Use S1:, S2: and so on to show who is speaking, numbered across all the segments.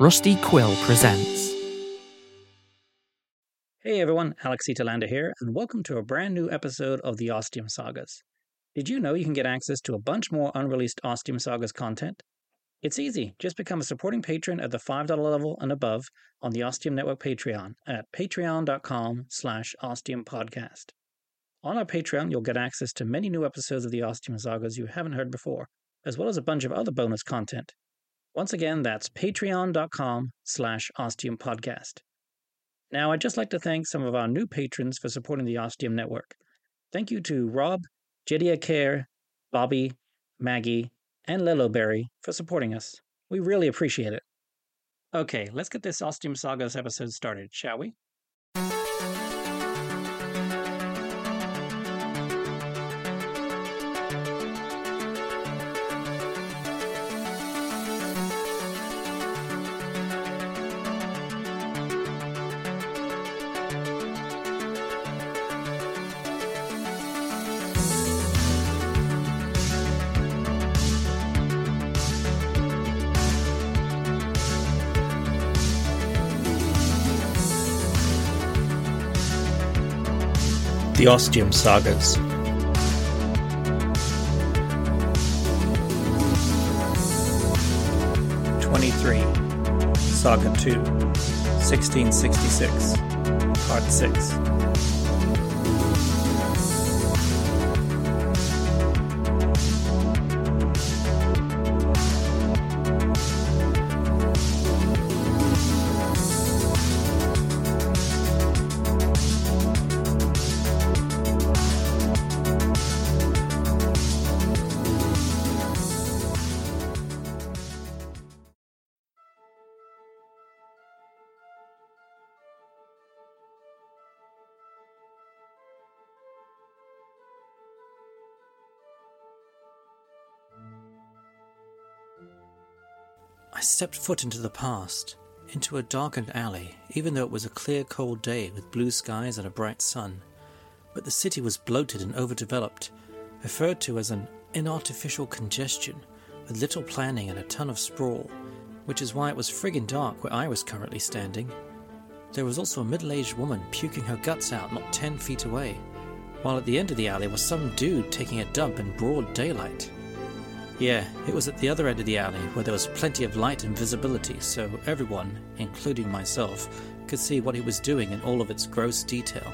S1: Rusty Quill presents.
S2: Hey everyone, Alex Telander here, and welcome to a brand new episode of the Ostium Sagas. Did you know you can get access to a bunch more unreleased Ostium Sagas content? It's easy. Just become a supporting patron at the $5 level and above on the Ostium Network Patreon at patreon.com slash ostiumpodcast. On our Patreon, you'll get access to many new episodes of the Ostium Sagas you haven't heard before, as well as a bunch of other bonus content. Once again, that's patreon.com slash ostiumpodcast. Now, I'd just like to thank some of our new patrons for supporting the Ostium Network. Thank you to Rob, Jedia Care, Bobby, Maggie, and Lilo Berry for supporting us. We really appreciate it. Okay, let's get this Ostium Sagas episode started, shall we? Ostium Sagas. Twenty-three, Saga Two, 1666, Part Six. Stepped foot into the past, into a darkened alley, even though it was a clear, cold day with blue skies and a bright sun. But the city was bloated and overdeveloped, referred to as an inartificial congestion, with little planning and a ton of sprawl, which is why it was friggin' dark where I was currently standing. There was also a middle aged woman puking her guts out not ten feet away, while at the end of the alley was some dude taking a dump in broad daylight. Yeah, it was at the other end of the alley where there was plenty of light and visibility, so everyone, including myself, could see what he was doing in all of its gross detail.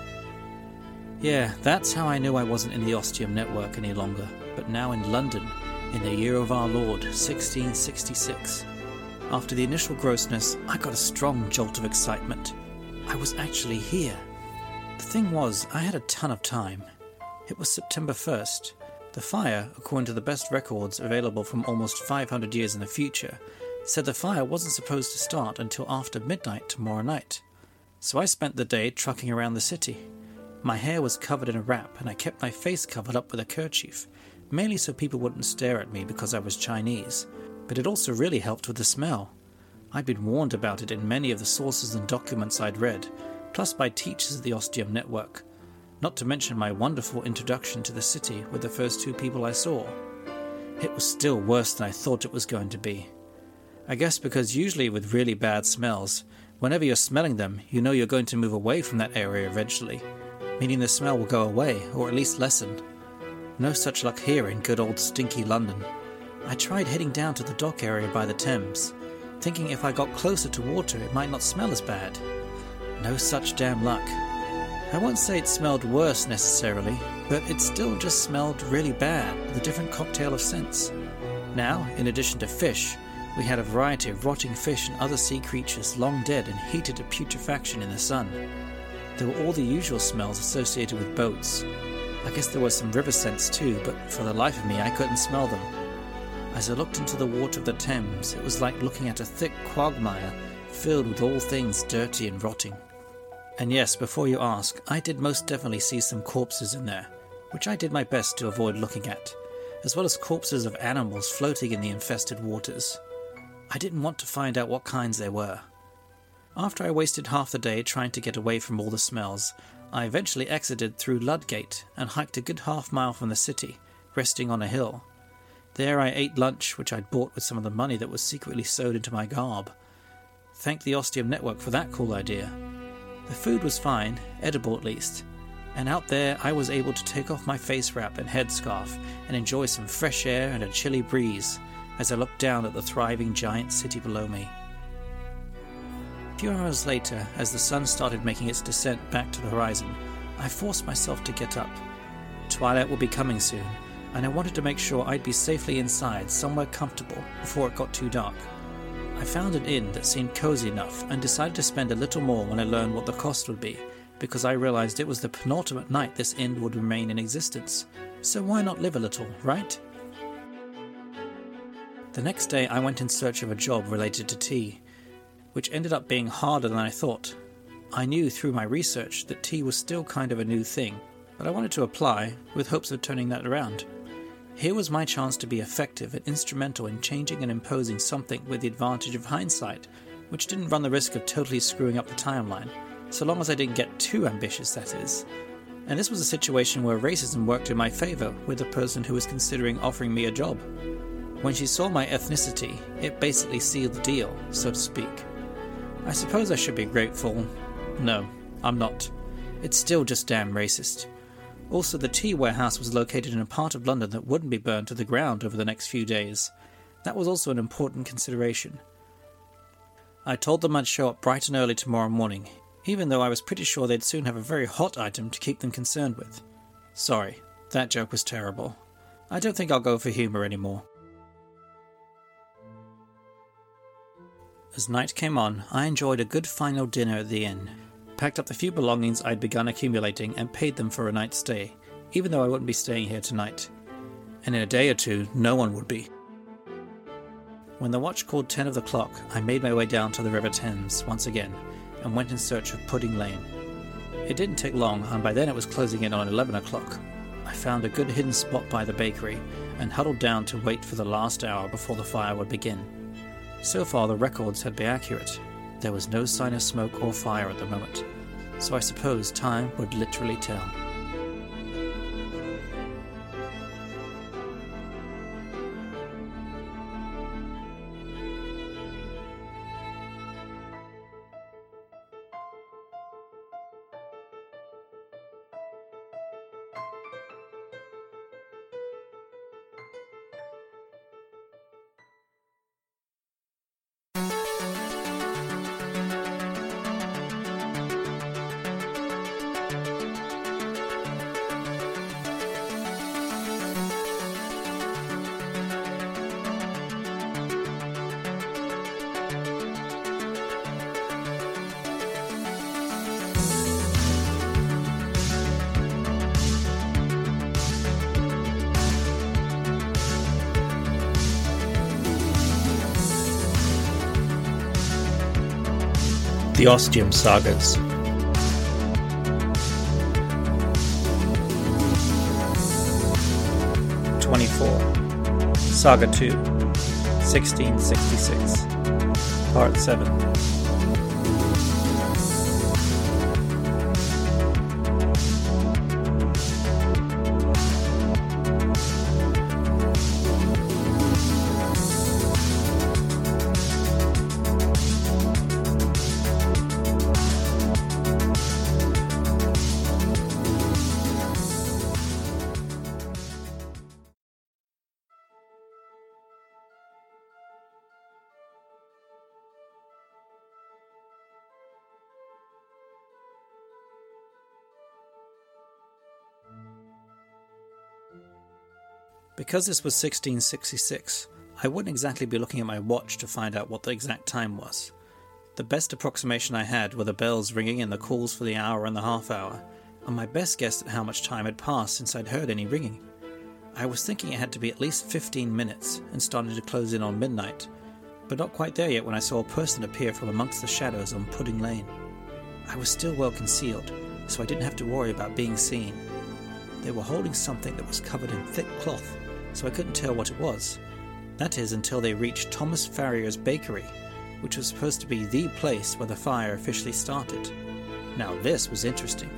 S2: Yeah, that's how I knew I wasn't in the Ostium network any longer, but now in London, in the year of our Lord, 1666. After the initial grossness, I got a strong jolt of excitement. I was actually here. The thing was, I had a ton of time. It was September 1st. The fire, according to the best records available from almost 500 years in the future, said the fire wasn't supposed to start until after midnight tomorrow night. So I spent the day trucking around the city. My hair was covered in a wrap, and I kept my face covered up with a kerchief, mainly so people wouldn't stare at me because I was Chinese, but it also really helped with the smell. I'd been warned about it in many of the sources and documents I'd read, plus by teachers at the Ostium Network not to mention my wonderful introduction to the city with the first two people I saw. It was still worse than I thought it was going to be. I guess because usually with really bad smells, whenever you're smelling them, you know you're going to move away from that area eventually, meaning the smell will go away, or at least lessen. No such luck here in good old stinky London. I tried heading down to the dock area by the Thames, thinking if I got closer to water it might not smell as bad. No such damn luck. I won't say it smelled worse necessarily, but it still just smelled really bad with a different cocktail of scents. Now, in addition to fish, we had a variety of rotting fish and other sea creatures long dead and heated to putrefaction in the sun. There were all the usual smells associated with boats. I guess there was some river scents too, but for the life of me I couldn't smell them. As I looked into the water of the Thames, it was like looking at a thick quagmire filled with all things dirty and rotting. And yes, before you ask, I did most definitely see some corpses in there, which I did my best to avoid looking at, as well as corpses of animals floating in the infested waters. I didn't want to find out what kinds they were. After I wasted half the day trying to get away from all the smells, I eventually exited through Ludgate and hiked a good half mile from the city, resting on a hill. There I ate lunch, which I'd bought with some of the money that was secretly sewed into my garb. Thank the Ostium Network for that cool idea. The food was fine, edible at least, and out there I was able to take off my face wrap and headscarf and enjoy some fresh air and a chilly breeze as I looked down at the thriving giant city below me. A few hours later, as the sun started making its descent back to the horizon, I forced myself to get up. Twilight will be coming soon, and I wanted to make sure I'd be safely inside, somewhere comfortable, before it got too dark. I found an inn that seemed cozy enough and decided to spend a little more when I learned what the cost would be, because I realized it was the penultimate night this inn would remain in existence. So why not live a little, right? The next day, I went in search of a job related to tea, which ended up being harder than I thought. I knew through my research that tea was still kind of a new thing, but I wanted to apply with hopes of turning that around. Here was my chance to be effective and instrumental in changing and imposing something with the advantage of hindsight, which didn't run the risk of totally screwing up the timeline, so long as I didn't get too ambitious, that is. And this was a situation where racism worked in my favour with the person who was considering offering me a job. When she saw my ethnicity, it basically sealed the deal, so to speak. I suppose I should be grateful. No, I'm not. It's still just damn racist. Also, the tea warehouse was located in a part of London that wouldn't be burned to the ground over the next few days. That was also an important consideration. I told them I'd show up bright and early tomorrow morning, even though I was pretty sure they'd soon have a very hot item to keep them concerned with. Sorry, that joke was terrible. I don't think I'll go for humour anymore. As night came on, I enjoyed a good final dinner at the inn, packed up the few belongings I'd begun accumulating, and paid them for a night's stay, even though I wouldn't be staying here tonight. And in a day or two, no one would be. When the watch called 10 of the clock, I made my way down to the River Thames once again and went in search of Pudding Lane. It didn't take long, and by then it was closing in on 11 o'clock. I found a good hidden spot by the bakery and huddled down to wait for the last hour before the fire would begin. So far, the records had been accurate. There was no sign of smoke or fire at the moment, so I suppose time would literally tell. The Ostium Sagas. Twenty-four. Saga Two. 1666. Part 7. Because this was 1666, I wouldn't exactly be looking at my watch to find out what the exact time was. The best approximation I had were the bells ringing and the calls for the hour and the half hour, and my best guess at how much time had passed since I'd heard any ringing. I was thinking it had to be at least 15 minutes and started to close in on midnight, but not quite there yet when I saw a person appear from amongst the shadows on Pudding Lane. I was still well concealed, so I didn't have to worry about being seen. They were holding something that was covered in thick cloth, so I couldn't tell what it was. That is, until they reached Thomas Farriner's bakery, which was supposed to be the place where the fire officially started. Now, this was interesting.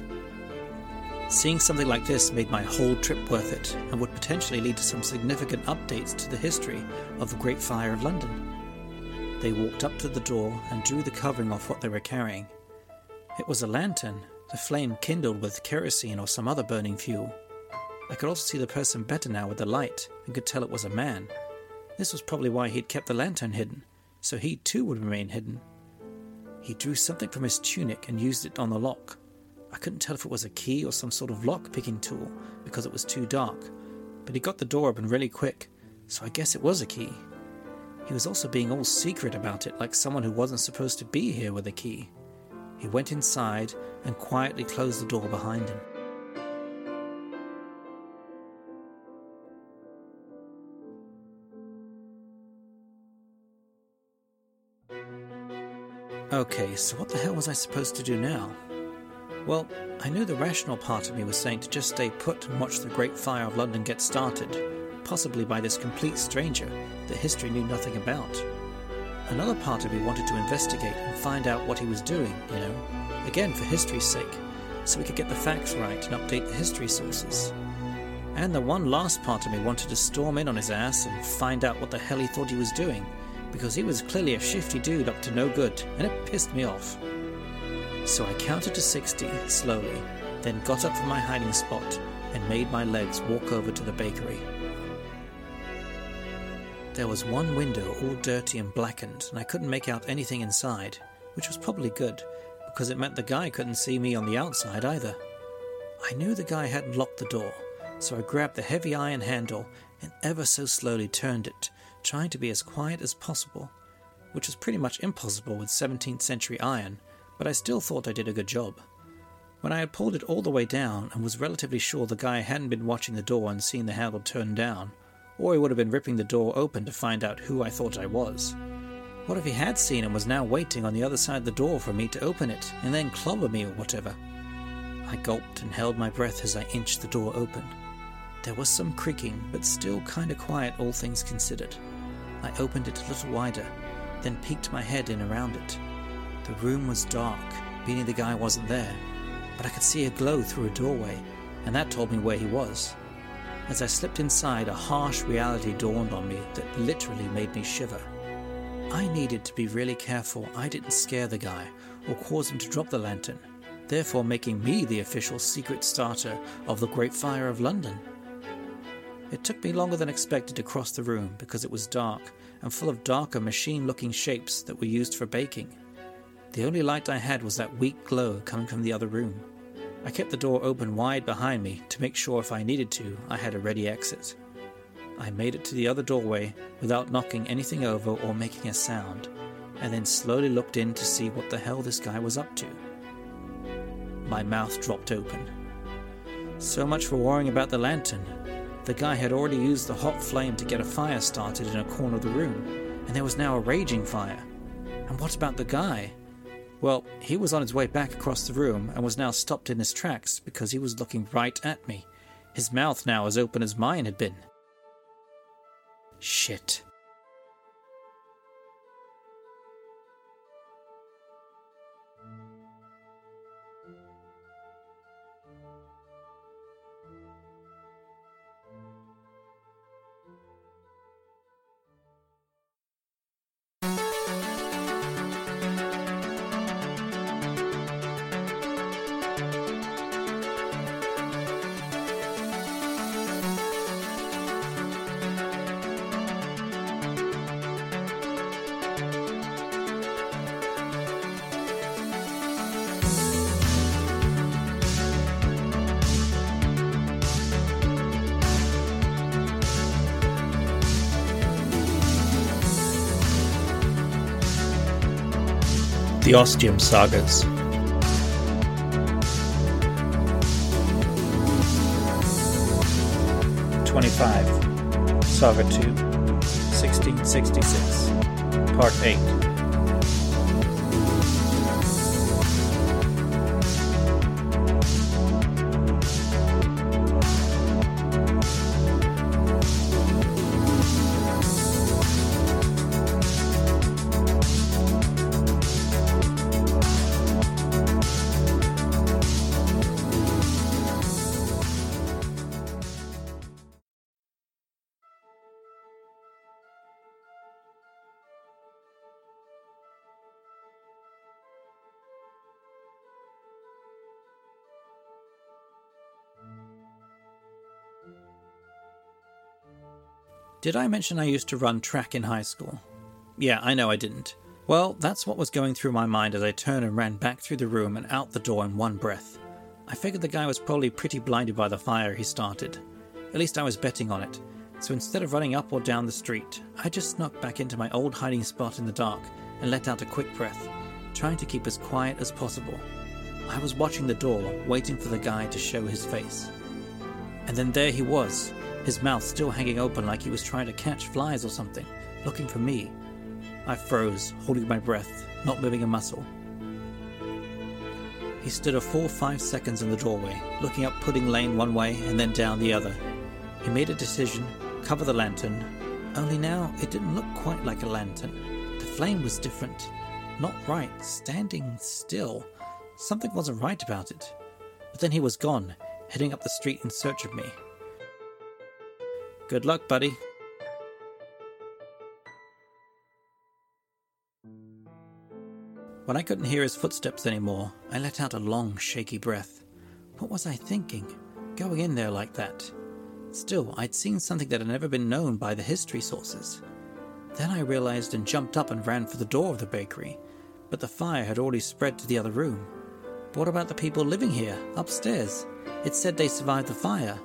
S2: Seeing something like this made my whole trip worth it and would potentially lead to some significant updates to the history of the Great Fire of London. They walked up to the door and drew the covering off what they were carrying. It was a lantern, the flame kindled with kerosene or some other burning fuel. I could also see the person better now with the light and could tell it was a man. This was probably why he'd kept the lantern hidden, so he too would remain hidden. He drew something from his tunic and used it on the lock. I couldn't tell if it was a key or some sort of lock picking tool because it was too dark, but he got the door open really quick, so I guess it was a key. He was also being all secret about it, like someone who wasn't supposed to be here with a key. He went inside and quietly closed the door behind him. Okay, so what the hell was I supposed to do now? Well, I knew the rational part of me was saying to just stay put and watch the Great Fire of London get started, possibly by this complete stranger that history knew nothing about. Another part of me wanted to investigate and find out what he was doing, you know, again for history's sake, so we could get the facts right and update the history sources. And the one last part of me wanted to storm in on his ass and find out what the hell he thought he was doing, because he was clearly a shifty dude up to no good, and it pissed me off. So I counted to 60 slowly, then got up from my hiding spot and made my legs walk over to the bakery. There was one window all dirty and blackened, and I couldn't make out anything inside, which was probably good, because it meant the guy couldn't see me on the outside either. I knew the guy hadn't locked the door, so I grabbed the heavy iron handle and ever so slowly turned it, trying to be as quiet as possible, which was pretty much impossible with 17th century iron, but I still thought I did a good job. When I had pulled it all the way down and was relatively sure the guy hadn't been watching the door and seen the handle turned down, or he would have been ripping the door open to find out who I thought I was. What if he had seen and was now waiting on the other side of the door for me to open it and then clobber me or whatever? I gulped and held my breath as I inched the door open. There was some creaking, but still kinda quiet, all things considered. I opened it a little wider, then peeked my head in around it. The room was dark, meaning the guy wasn't there, but I could see a glow through a doorway, and that told me where he was. As I slipped inside, a harsh reality dawned on me that literally made me shiver. I needed to be really careful I didn't scare the guy or cause him to drop the lantern, therefore making me the official secret starter of the Great Fire of London. It took me longer than expected to cross the room because it was dark and full of darker machine looking shapes that were used for baking. The only light I had was that weak glow coming from the other room. I kept the door open wide behind me to make sure if I needed to, I had a ready exit. I made it to the other doorway without knocking anything over or making a sound, and then slowly looked in to see what the hell this guy was up to. My mouth dropped open. So much for worrying about the lantern. The guy had already used the hot flame to get a fire started in a corner of the room, and there was now a raging fire. And what about the guy? Well, he was on his way back across the room and was now stopped in his tracks because he was looking right at me, his mouth now as open as mine had been. Shit. The Ostium Sagas. Twenty-five. Saga Two. 1666. Part 8. Did I mention I used to run track in high school? Yeah, I know I didn't. Well, that's what was going through my mind as I turned and ran back through the room and out the door in one breath. I figured the guy was probably pretty blinded by the fire he started. At least I was betting on it. So instead of running up or down the street, I just snuck back into my old hiding spot in the dark and let out a quick breath, trying to keep as quiet as possible. I was watching the door, waiting for the guy to show his face. And then there he was, his mouth still hanging open like he was trying to catch flies or something, looking for me. I froze, holding my breath, not moving a muscle. He stood a full five seconds in the doorway, looking up Pudding Lane one way and then down the other. He made a decision, cover the lantern, only now it didn't look quite like a lantern. The flame was different, not right, standing still. Something wasn't right about it. But then he was gone, heading up the street in search of me. Good luck, buddy. When I couldn't hear his footsteps anymore, I let out a long, shaky breath. What was I thinking? Going in there like that? Still, I'd seen something that had never been known by the history sources. Then I realized and jumped up and ran for the door of the bakery, but the fire had already spread to the other room. But what about the people living here, upstairs? It said they survived the fire,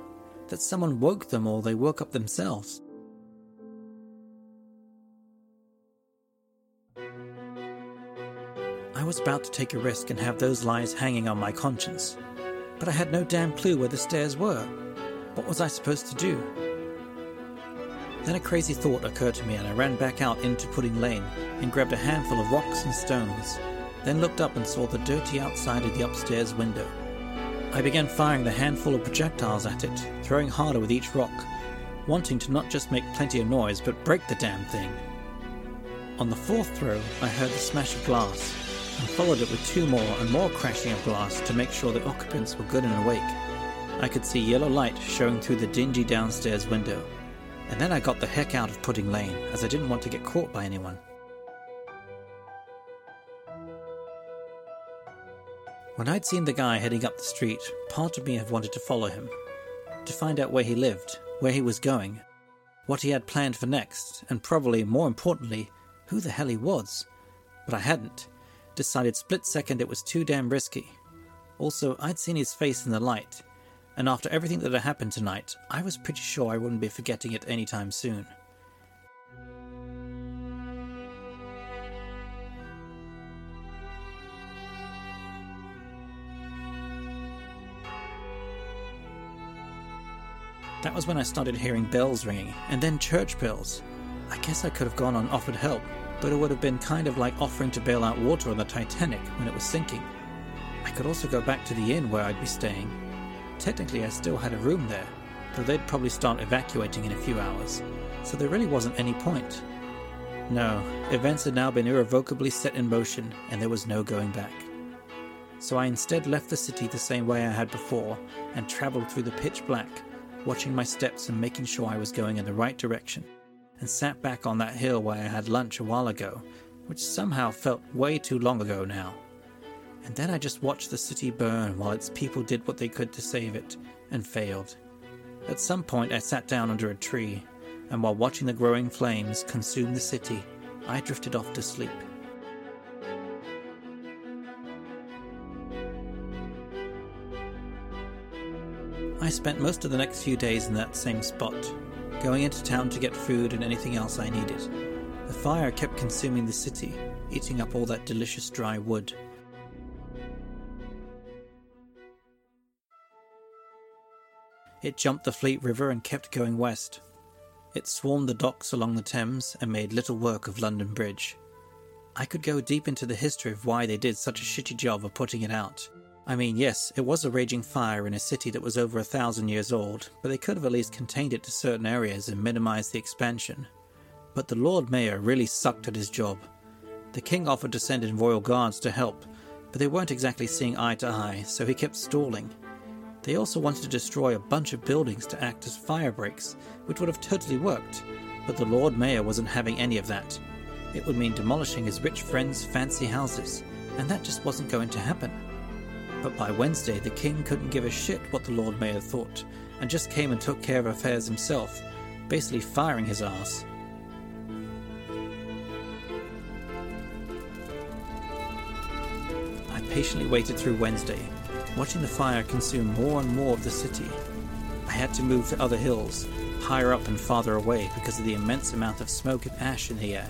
S2: that someone woke them or they woke up themselves. I was about to take a risk and have those lies hanging on my conscience, but I had no damn clue where the stairs were. What was I supposed to do? Then a crazy thought occurred to me, and I ran back out into Pudding Lane and grabbed a handful of rocks and stones, then looked up and saw the dirty outside of the upstairs window. I began firing the handful of projectiles at it, throwing harder with each rock, wanting to not just make plenty of noise, but break the damn thing. On the fourth throw, I heard the smash of glass, and followed it with two more and more crashing of glass to make sure the occupants were good and awake. I could see yellow light showing through the dingy downstairs window. And then I got the heck out of Pudding Lane, as I didn't want to get caught by anyone. When I'd seen the guy heading up the street, part of me had wanted to follow him, to find out where he lived, where he was going, what he had planned for next, and probably, more importantly, who the hell he was. But I hadn't. Decided split second it was too damn risky. Also, I'd seen his face in the light, and after everything that had happened tonight, I was pretty sure I wouldn't be forgetting it anytime soon. That was when I started hearing bells ringing, and then church bells. I guess I could have gone and offered help, but it would have been kind of like offering to bail out water on the Titanic when it was sinking. I could also go back to the inn where I'd be staying. Technically, I still had a room there, though they'd probably start evacuating in a few hours, so there really wasn't any point. No, events had now been irrevocably set in motion, and there was no going back. So I instead left the city the same way I had before and travelled through the pitch black watching my steps and making sure I was going in the right direction, and sat back on that hill where I had lunch a while ago, which somehow felt way too long ago now. And then I just watched the city burn while its people did what they could to save it, and failed. At some point, I sat down under a tree, and while watching the growing flames consume the city, I drifted off to sleep. I spent most of the next few days in that same spot, going into town to get food and anything else I needed. The fire kept consuming the city, eating up all that delicious dry wood. It jumped the Fleet River and kept going west. It swarmed the docks along the Thames and made little work of London Bridge. I could go deep into the history of why they did such a shitty job of putting it out. I mean, yes, it was a raging fire in a city that was over a thousand years old, but they could have at least contained it to certain areas and minimized the expansion. But the Lord Mayor really sucked at his job. The King offered to send in royal guards to help, but they weren't exactly seeing eye to eye, so he kept stalling. They also wanted to destroy a bunch of buildings to act as fire breaks, which would have totally worked, but the Lord Mayor wasn't having any of that. It would mean demolishing his rich friends' fancy houses, and that just wasn't going to happen. But by Wednesday, the king couldn't give a shit what the Lord Mayor thought, and just came and took care of affairs himself, basically firing his ass. I patiently waited through Wednesday, watching the fire consume more and more of the city. I had to move to other hills, higher up and farther away because of the immense amount of smoke and ash in the air.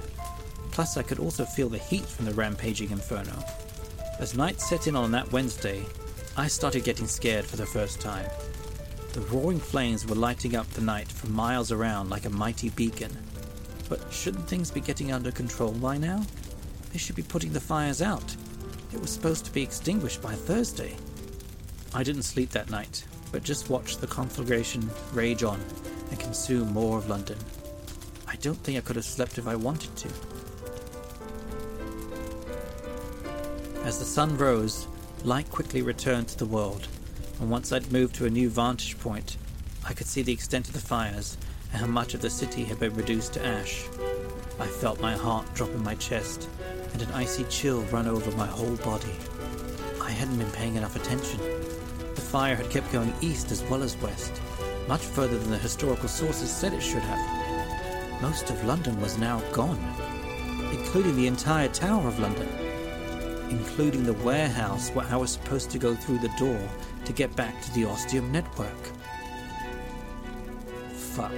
S2: Plus, I could also feel the heat from the rampaging inferno. As night set in on that Wednesday, I started getting scared for the first time. The roaring flames were lighting up the night for miles around like a mighty beacon. But shouldn't things be getting under control by now? They should be putting the fires out. It was supposed to be extinguished by Thursday. I didn't sleep that night, but just watched the conflagration rage on and consume more of London. I don't think I could have slept if I wanted to. As the sun rose, light quickly returned to the world, and once I'd moved to a new vantage point, I could see the extent of the fires and how much of the city had been reduced to ash. I felt my heart drop in my chest and an icy chill run over my whole body. I hadn't been paying enough attention. The fire had kept going east as well as west, much further than the historical sources said it should have. Most of London was now gone, including the entire Tower of London including the warehouse where I was supposed to go through the door to get back to the Ostium network. Fuck.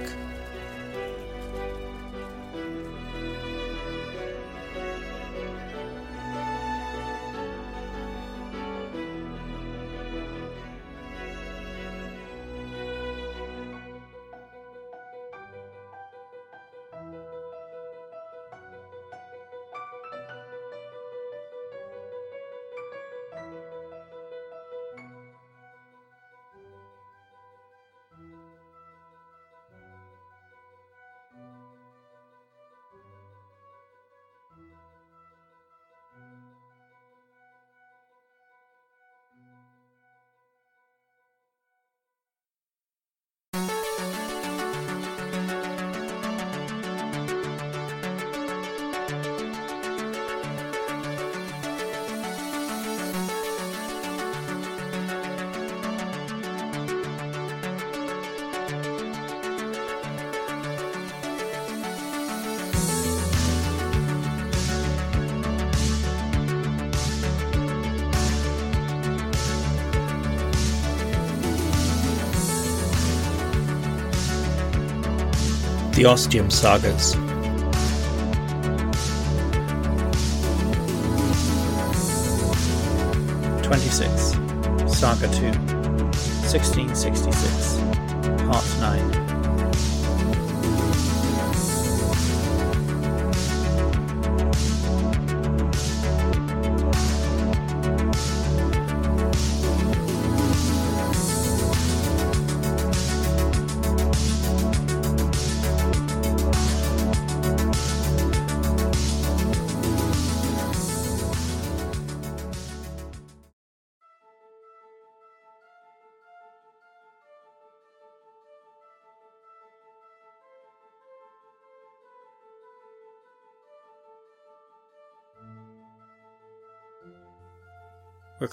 S2: Ostium Sagas. Twenty-six, Saga Two, 1666, Part Nine.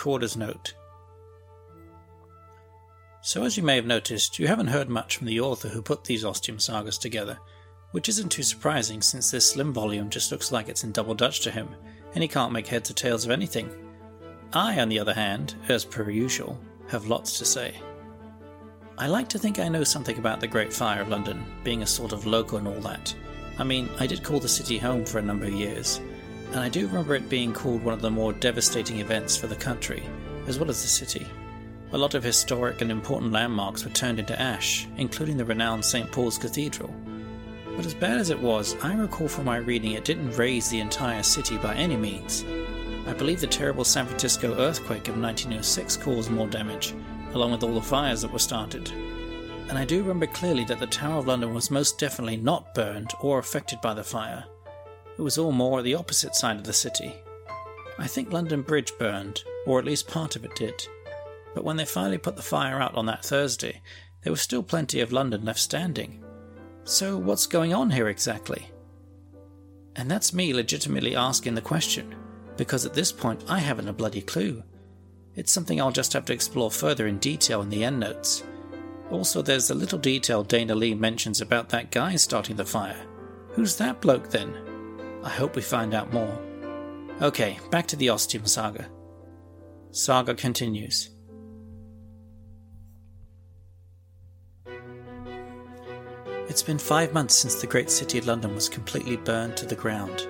S2: Recorder's Note. So, as you may have noticed, you haven't heard much from the author who put these Ostium sagas together, which isn't too surprising since this slim volume just looks like it's in double Dutch to him, and he can't make heads or tails of anything. I, on the other hand, as per usual, have lots to say. I like to think I know something about the Great Fire of London, being a sort of local and all that, I mean, I did call the city home for a number of years, and I do remember it being called one of the more devastating events for the country, as well as the city. A lot of historic and important landmarks were turned into ash, including the renowned St. Paul's Cathedral. But as bad as it was, I recall from my reading it didn't raze the entire city by any means. I believe the terrible San Francisco earthquake of 1906 caused more damage, along with all the fires that were started. And I do remember clearly that the Tower of London was most definitely not burned or affected by the fire. It was all more at the opposite side of the city. I think London Bridge burned, or at least part of it did. But when they finally put the fire out on that Thursday, there was still plenty of London left standing. So, what's going on here exactly? And that's me legitimately asking the question, because at this point I haven't a bloody clue. It's something I'll just have to explore further in detail in the endnotes. Also, there's a little detail Dana Lee mentions about that guy starting the fire. Who's that bloke then? I hope we find out more. Okay, back to the Ostium saga. Saga continues. It's been five months since the great city of London was completely burned to the ground.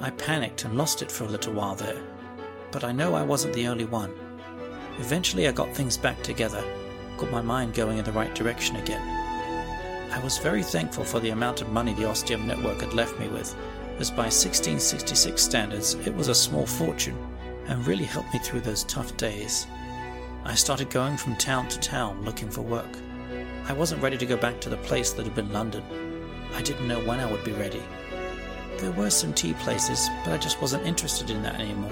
S2: I panicked and lost it for a little while there, but I know I wasn't the only one. Eventually, I got things back together, got my mind going in the right direction again. I was very thankful for the amount of money the Ostium network had left me with, as by 1666 standards, it was a small fortune and really helped me through those tough days. I started going from town to town looking for work. I wasn't ready to go back to the place that had been London. I didn't know when I would be ready. There were some tea places, but I just wasn't interested in that anymore.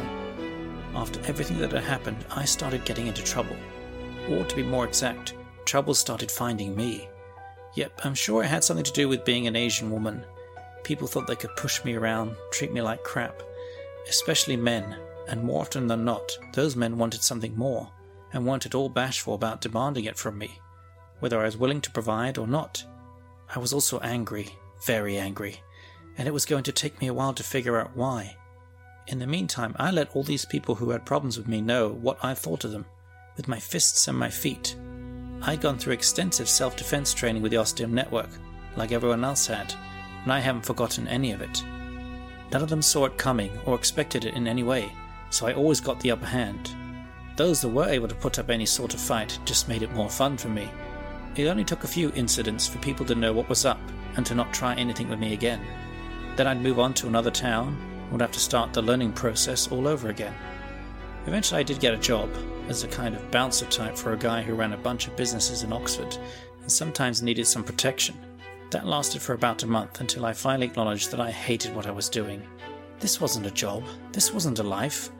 S2: After everything that had happened, I started getting into trouble. Or to be more exact, trouble started finding me. Yep, I'm sure it had something to do with being an Asian woman. People thought they could push me around, treat me like crap. Especially men, and more often than not, those men wanted something more, and weren't at all bashful about demanding it from me, whether I was willing to provide or not. I was also angry, very angry, and it was going to take me a while to figure out why. In the meantime, I let all these people who had problems with me know what I thought of them, with my fists and my feet. I'd gone through extensive self defense training with the Ostium Network, like everyone else had, and I haven't forgotten any of it. None of them saw it coming or expected it in any way, so I always got the upper hand. Those that were able to put up any sort of fight just made it more fun for me. It only took a few incidents for people to know what was up and to not try anything with me again. Then I'd move on to another town, and would have to start the learning process all over again. Eventually, I did get a job as a kind of bouncer type for a guy who ran a bunch of businesses in Oxford and sometimes needed some protection. That lasted for about a month until I finally acknowledged that I hated what I was doing. This wasn't a job, this wasn't a life.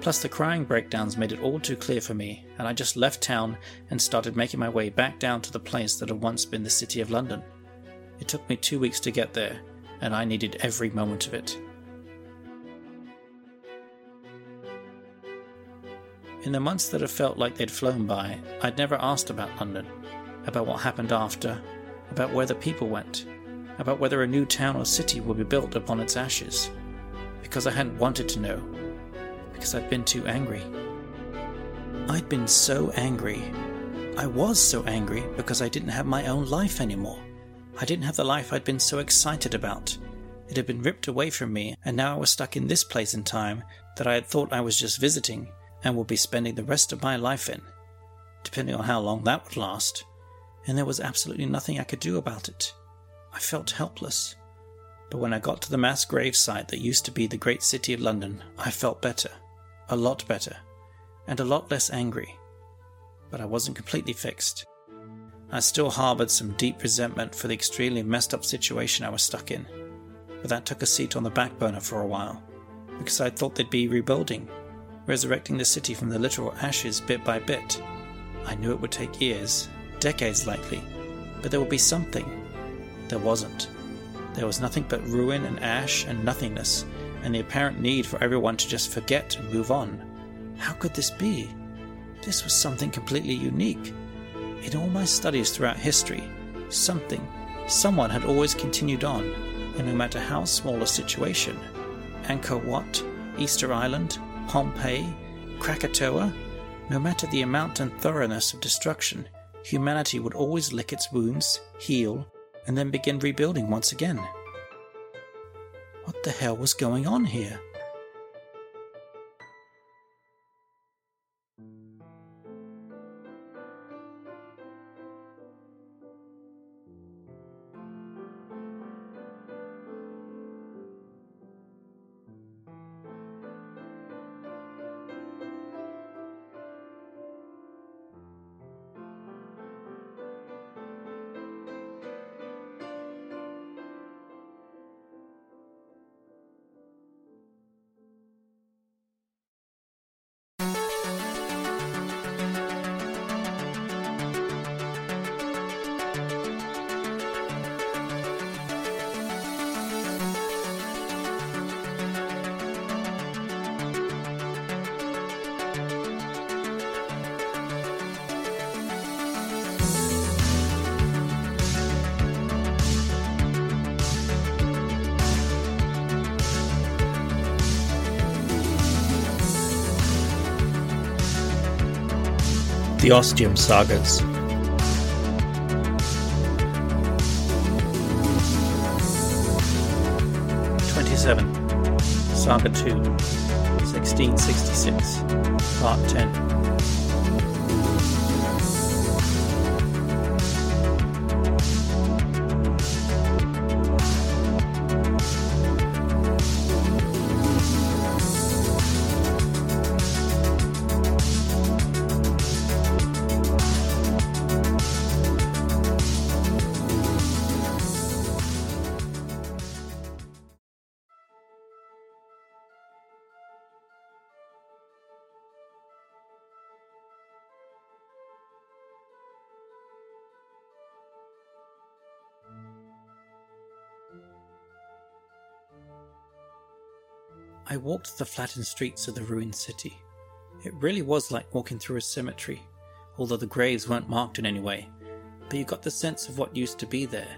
S2: Plus, the crying breakdowns made it all too clear for me, and I just left town and started making my way back down to the place that had once been the City of London. It took me two weeks to get there, and I needed every moment of it. In the months that have felt like they'd flown by, I'd never asked about London, about what happened after, about where the people went, about whether a new town or city would be built upon its ashes, because I hadn't wanted to know, because I'd been too angry. I'd been so angry. I was so angry because I didn't have my own life anymore. I didn't have the life I'd been so excited about. It had been ripped away from me, and now I was stuck in this place in time that I had thought I was just visiting and would be spending the rest of my life in, depending on how long that would last and there was absolutely nothing I could do about it. I felt helpless. But when I got to the mass grave site that used to be the great city of London, I felt better. A lot better. And a lot less angry. But I wasn't completely fixed. I still harbored some deep resentment for the extremely messed up situation I was stuck in. But that took a seat on the back burner for a while, because I thought they'd be rebuilding, resurrecting the city from the literal ashes bit by bit. I knew it would take years, decades likely, but there would be something. There wasn't. There was nothing but ruin and ash and nothingness, and the apparent need for everyone to just forget and move on. How could this be? This was something completely unique. In all my studies throughout history, something, someone had always continued on, and no matter how small a situation Angkor Wat, Easter Island, Pompeii, Krakatoa, no matter the amount and thoroughness of destruction, humanity would always lick its wounds, heal, and then begin rebuilding once again. What the hell was going on here? The Ostium Sagas. Twenty-seven. Saga Two. 1666. Part 10. I walked the flattened streets of the ruined city. It really was like walking through a cemetery, although the graves weren't marked in any way, but you got the sense of what used to be there.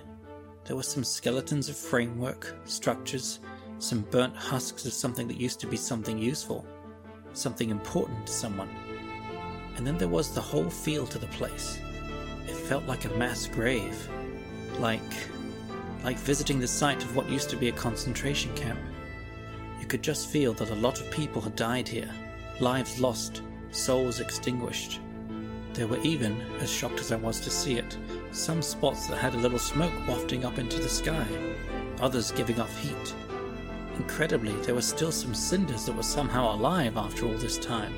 S2: There were some skeletons of framework, structures, some burnt husks of something that used to be something useful, something important to someone. And then there was the whole feel to the place. It felt like a mass grave, like like visiting the site of what used to be a concentration camp. You could just feel that a lot of people had died here, lives lost, souls extinguished. There were even, as shocked as I was to see it, some spots that had a little smoke wafting up into the sky, others giving off heat. Incredibly, there were still some cinders that were somehow alive after all this time.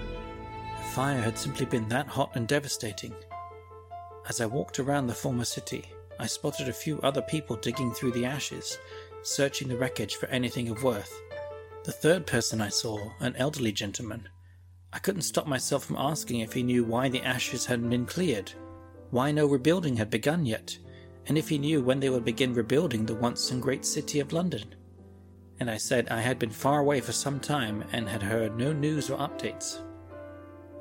S2: The fire had simply been that hot and devastating. As I walked around the former city, I spotted a few other people digging through the ashes, searching the wreckage for anything of worth. The third person I saw, an elderly gentleman, I couldn't stop myself from asking if he knew why the ashes hadn't been cleared, why no rebuilding had begun yet, and if he knew when they would begin rebuilding the once and great city of London. And I said I had been far away for some time and had heard no news or updates.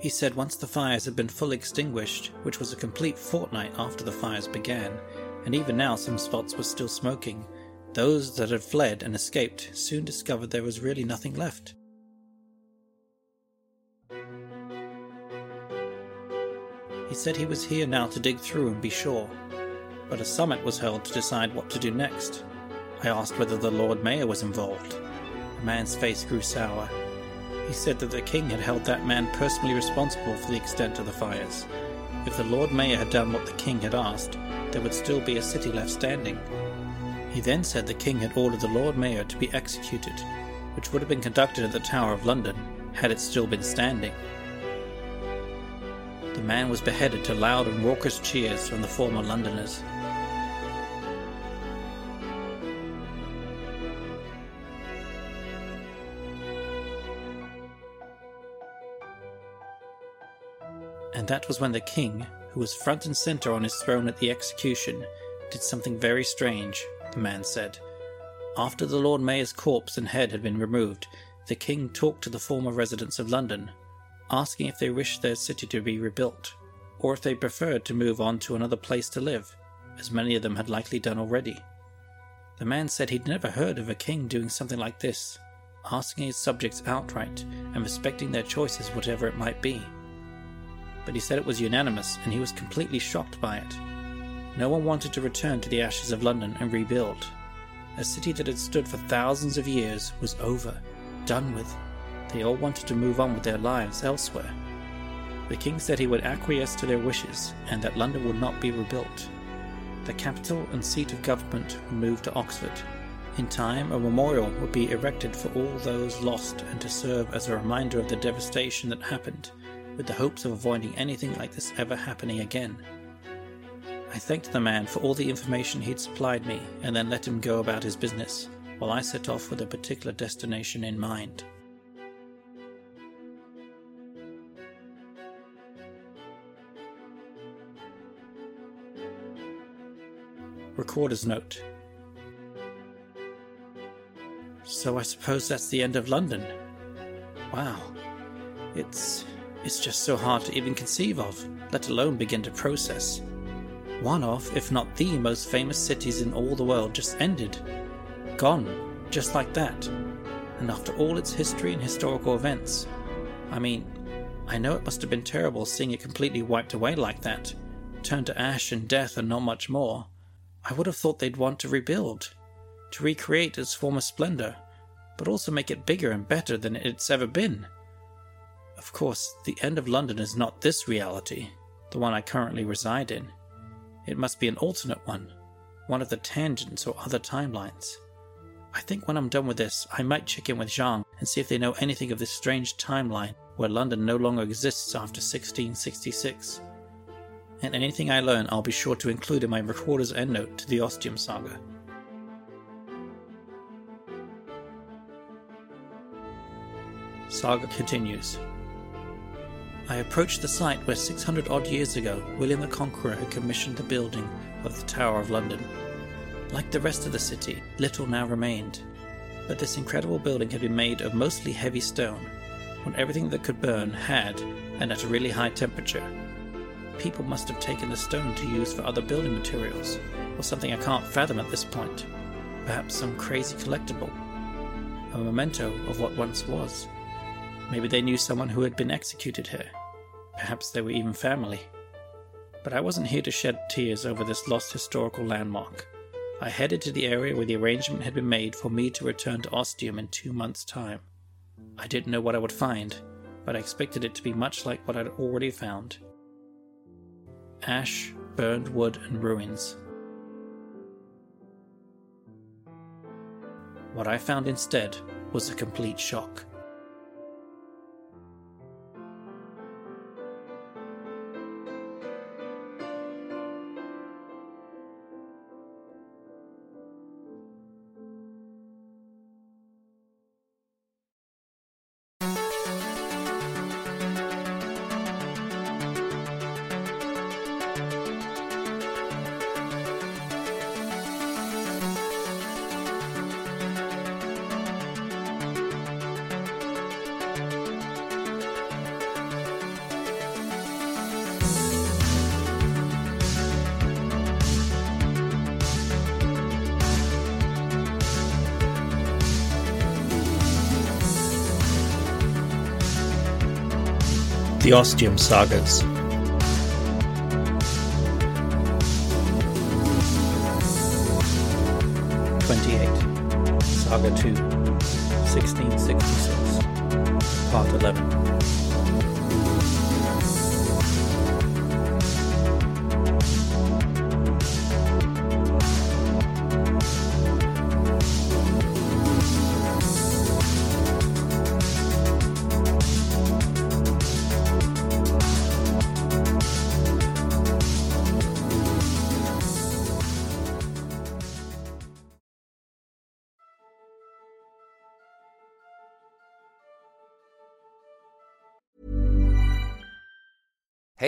S2: He said once the fires had been fully extinguished, which was a complete fortnight after the fires began, and even now some spots were still smoking, those that had fled and escaped soon discovered there was really nothing left. He said he was here now to dig through and be sure, but a summit was held to decide what to do next. I asked whether the Lord Mayor was involved. The man's face grew sour. He said that the king had held that man personally responsible for the extent of the fires. If the Lord Mayor had done what the king had asked, there would still be a city left standing. He then said the king had ordered the Lord Mayor to be executed, which would have been conducted at the Tower of London had it still been standing. The man was beheaded to loud and raucous cheers from the former Londoners. And that was when the king, who was front and center on his throne at the execution, did something very strange, the man said. After the Lord Mayor's corpse and head had been removed, the king talked to the former residents of London, asking if they wished their city to be rebuilt, or if they preferred to move on to another place to live, as many of them had likely done already. The man said he'd never heard of a king doing something like this, asking his subjects outright and respecting their choices, whatever it might be. But he said it was unanimous, and he was completely shocked by it. No one wanted to return to the ashes of London and rebuild. A city that had stood for thousands of years was over, done with. They all wanted to move on with their lives elsewhere. The king said he would acquiesce to their wishes and that London would not be rebuilt. The capital and seat of government would move to Oxford. In time, a memorial would be erected for all those lost and to serve as a reminder of the devastation that happened, with the hopes of avoiding anything like this ever happening again. I thanked the man for all the information he'd supplied me and then let him go about his business, while I set off with a particular destination in mind. Recorder's note. So I suppose that's the end of London. Wow. It's it's just so hard to even conceive of, let alone begin to process. One of, if not the most famous cities in all the world just ended. Gone, just like that. And after all its history and historical events. I mean, I know it must have been terrible seeing it completely wiped away like that, turned to ash and death and not much more. I would have thought they'd want to rebuild, to recreate its former splendor, but also make it bigger and better than it's ever been. Of course, the end of London is not this reality, the one I currently reside in. It must be an alternate one, one of the tangents or other timelines. I think when I'm done with this, I might check in with Zhang and see if they know anything of this strange timeline where London no longer exists after 1666. And anything I learn, I'll be sure to include in my recorder's endnote to the Ostium saga. Saga continues. I approached the site where 600 odd years ago William the Conqueror had commissioned the building of the Tower of London. Like the rest of the city, little now remained, but this incredible building had been made of mostly heavy stone, when everything that could burn had, and at a really high temperature. People must have taken the stone to use for other building materials, or something I can't fathom at this point. Perhaps some crazy collectible. A memento of what once was. Maybe they knew someone who had been executed here. Perhaps they were even family. But I wasn't here to shed tears over this lost historical landmark. I headed to the area where the arrangement had been made for me to return to Ostium in two months' time. I didn't know what I would find, but I expected it to be much like what I'd already found ash, burned wood, and ruins. What I found instead was a complete shock. The Ostium Sagas. Twenty-eight. Saga Two. 1666. Part 11.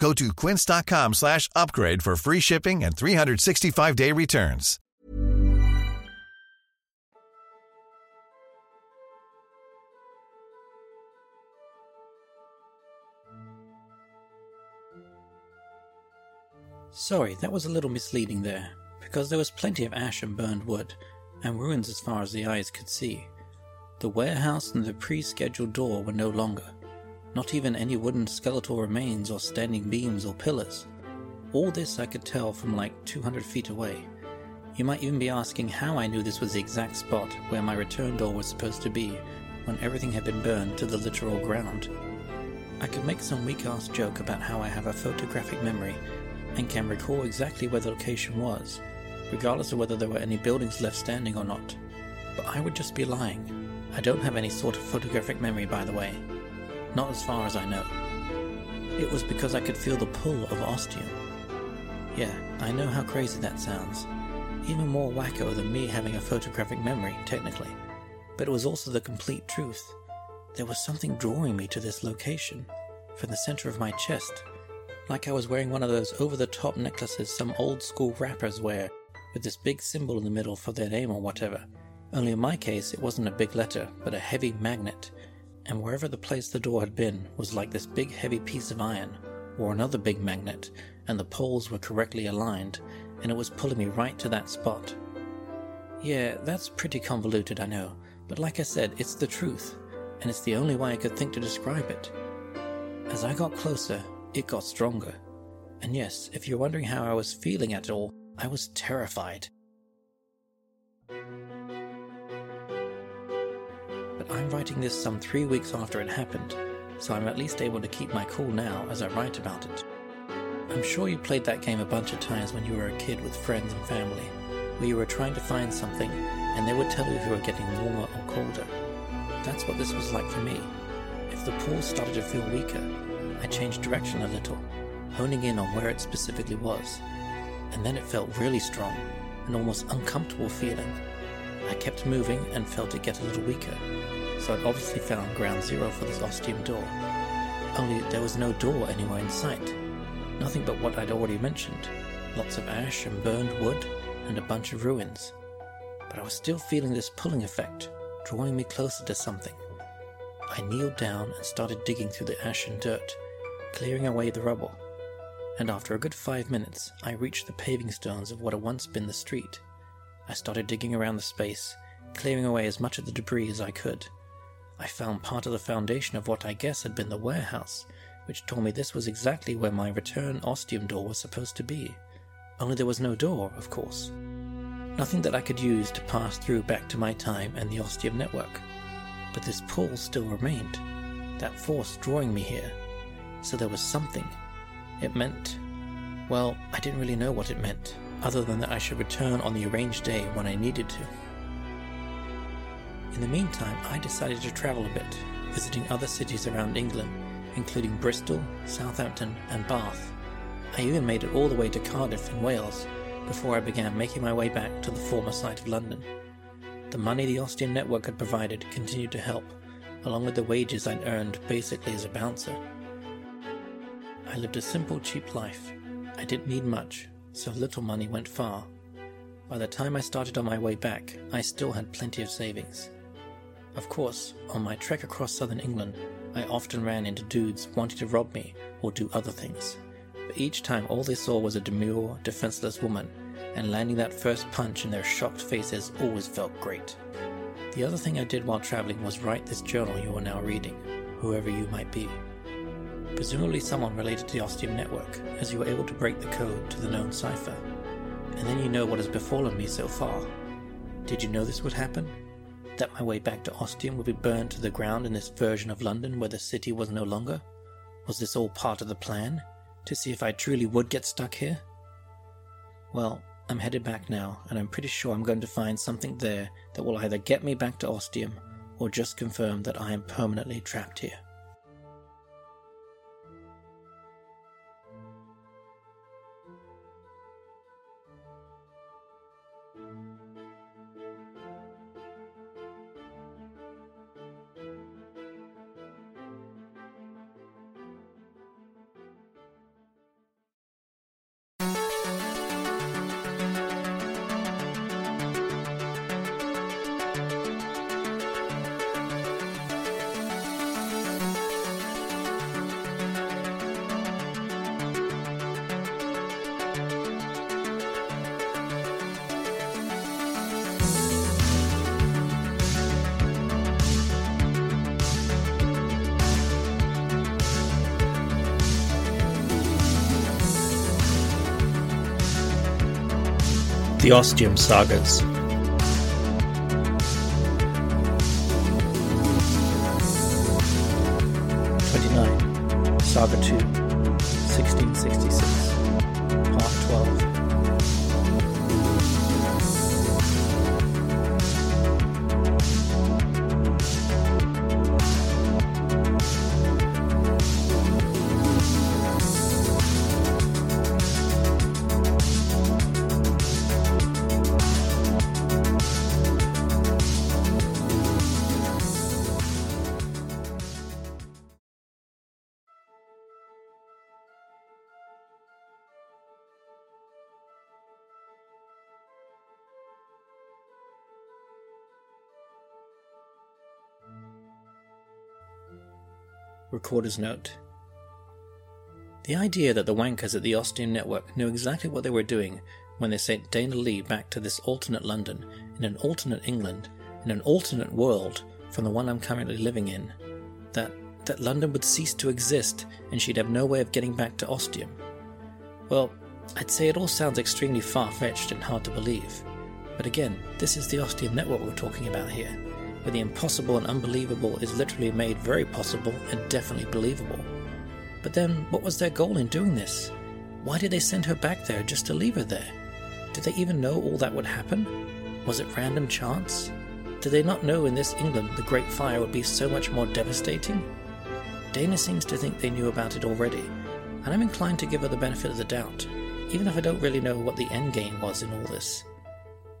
S3: Go to quince.com slash upgrade for free shipping and 365-day returns.
S2: Sorry, that was a little misleading there, because there was plenty of ash and burned wood, and ruins as far as the eyes could see. The warehouse and the pre scheduled door were no longer, not even any wooden skeletal remains or standing beams or pillars. All this I could tell from like 200 feet away. You might even be asking how I knew this was the exact spot where my return door was supposed to be when everything had been burned to the literal ground. I could make some weak ass joke about how I have a photographic memory and can recall exactly where the location was, regardless of whether there were any buildings left standing or not. But I would just be lying. I don't have any sort of photographic memory, by the way. Not as far as I know. It was because I could feel the pull of ostium. Yeah, I know how crazy that sounds. Even more wacko than me having a photographic memory, technically. But it was also the complete truth. There was something drawing me to this location, from the center of my chest, like I was wearing one of those over the top necklaces some old school rappers wear, with this big symbol in the middle for their name or whatever. Only in my case, it wasn't a big letter, but a heavy magnet, and wherever the place the door had been was like this big heavy piece of iron, or another big magnet, and the poles were correctly aligned, and it was pulling me right to that spot. Yeah, that's pretty convoluted, I know, but like I said, it's the truth, and it's the only way I could think to describe it. As I got closer, it got stronger. And yes, if you're wondering how I was feeling at all, I was terrified. But I'm writing this some three weeks after it happened, so I'm at least able to keep my cool now as I write about it. I'm sure you played that game a bunch of times when you were a kid with friends and family, where you were trying to find something and they would tell you if you were getting warmer or colder. That's what this was like for me. If the pool started to feel weaker, I changed direction a little, honing in on where it specifically was. And then it felt really strong, an almost uncomfortable feeling. I kept moving and felt it get a little weaker, so I'd obviously found ground zero for this ostium door. Only there was no door anywhere in sight. Nothing but what I'd already mentioned lots of ash and burned wood, and a bunch of ruins. But I was still feeling this pulling effect, drawing me closer to something. I kneeled down and started digging through the ash and dirt, clearing away the rubble. And after a good five minutes, I reached the paving stones of what had once been the street. I started digging around the space, clearing away as much of the debris as I could. I found part of the foundation of what I guess had been the warehouse, which told me this was exactly where my return ostium door was supposed to be. Only there was no door, of course. Nothing that I could use to pass through back to my time and the ostium network. But this pull still remained, that force drawing me here. So there was something. It meant. Well, I didn't really know what it meant, other than that I should return on the arranged day when I needed to. In the meantime, I decided to travel a bit, visiting other cities around England, including Bristol, Southampton, and Bath. I even made it all the way to Cardiff in Wales before I began making my way back to the former site of London. The money the Ostium network had provided continued to help, along with the wages I'd earned basically as a bouncer. I lived a simple, cheap life. I didn't need much, so little money went far. By the time I started on my way back, I still had plenty of savings. Of course, on my trek across southern England, I often ran into dudes wanting to rob me or do other things. But each time, all they saw was a demure, defenseless woman, and landing that first punch in their shocked faces always felt great. The other thing I did while traveling was write this journal you are now reading, whoever you might be presumably someone related to the Ostium network, as you were able to break the code to the known cipher. And then you know what has befallen me so far. Did you know this would happen? That my way back to Ostium would be burned to the ground in this version of London where the city was no longer? Was this all part of the plan? To see if I truly would get stuck here? Well, I'm headed back now, and I'm pretty sure I'm going to find something there that will either get me back to Ostium or just confirm that I am permanently trapped here. Ostium Sagas. Twenty-nine, Saga Two, Recorder's note. The idea that the wankers at the Ostium Network knew exactly what they were doing when they sent Dana Lee back to this alternate London, in an alternate England, in an alternate world from the one I'm currently living in, that, that London would cease to exist and she'd have no way of getting back to Ostium. Well, I'd say it all sounds extremely far fetched and hard to believe. But again, this is the Ostium Network we're talking about here where the impossible and unbelievable is literally made very possible and definitely believable. But then, what was their goal in doing this? Why did they send her back there just to leave her there? Did they even know all that would happen? Was it random chance? Did they not know in this England the Great Fire would be so much more devastating? Dana seems to think they knew about it already, and I'm inclined to give her the benefit of the doubt, even if I don't really know what the end game was in all this.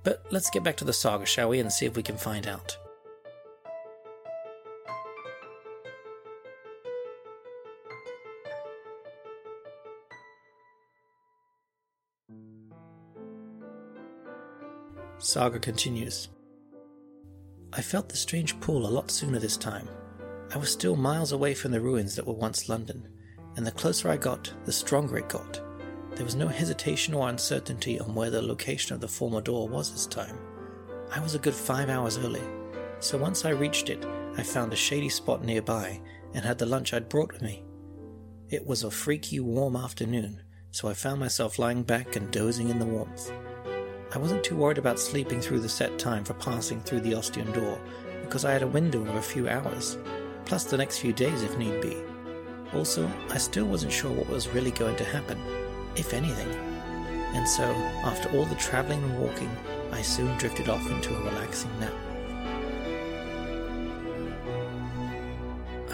S2: But let's get back to the saga, shall we, and see if we can find out. Saga continues. I felt the strange pull a lot sooner this time. I was still miles away from the ruins that were once London, and the closer I got, the stronger it got. There was no hesitation or uncertainty on where the location of the former door was this time. I was a good five hours early, so once I reached it, I found a shady spot nearby and had the lunch I'd brought with me. It was a freaky warm afternoon, so I found myself lying back and dozing in the warmth. I wasn't too worried about sleeping through the set time for passing through the Ostium door, because I had a window of a few hours, plus the next few days if need be. Also, I still wasn't sure what was really going to happen, if anything. And so, after all the travelling and walking, I soon drifted off into a relaxing nap.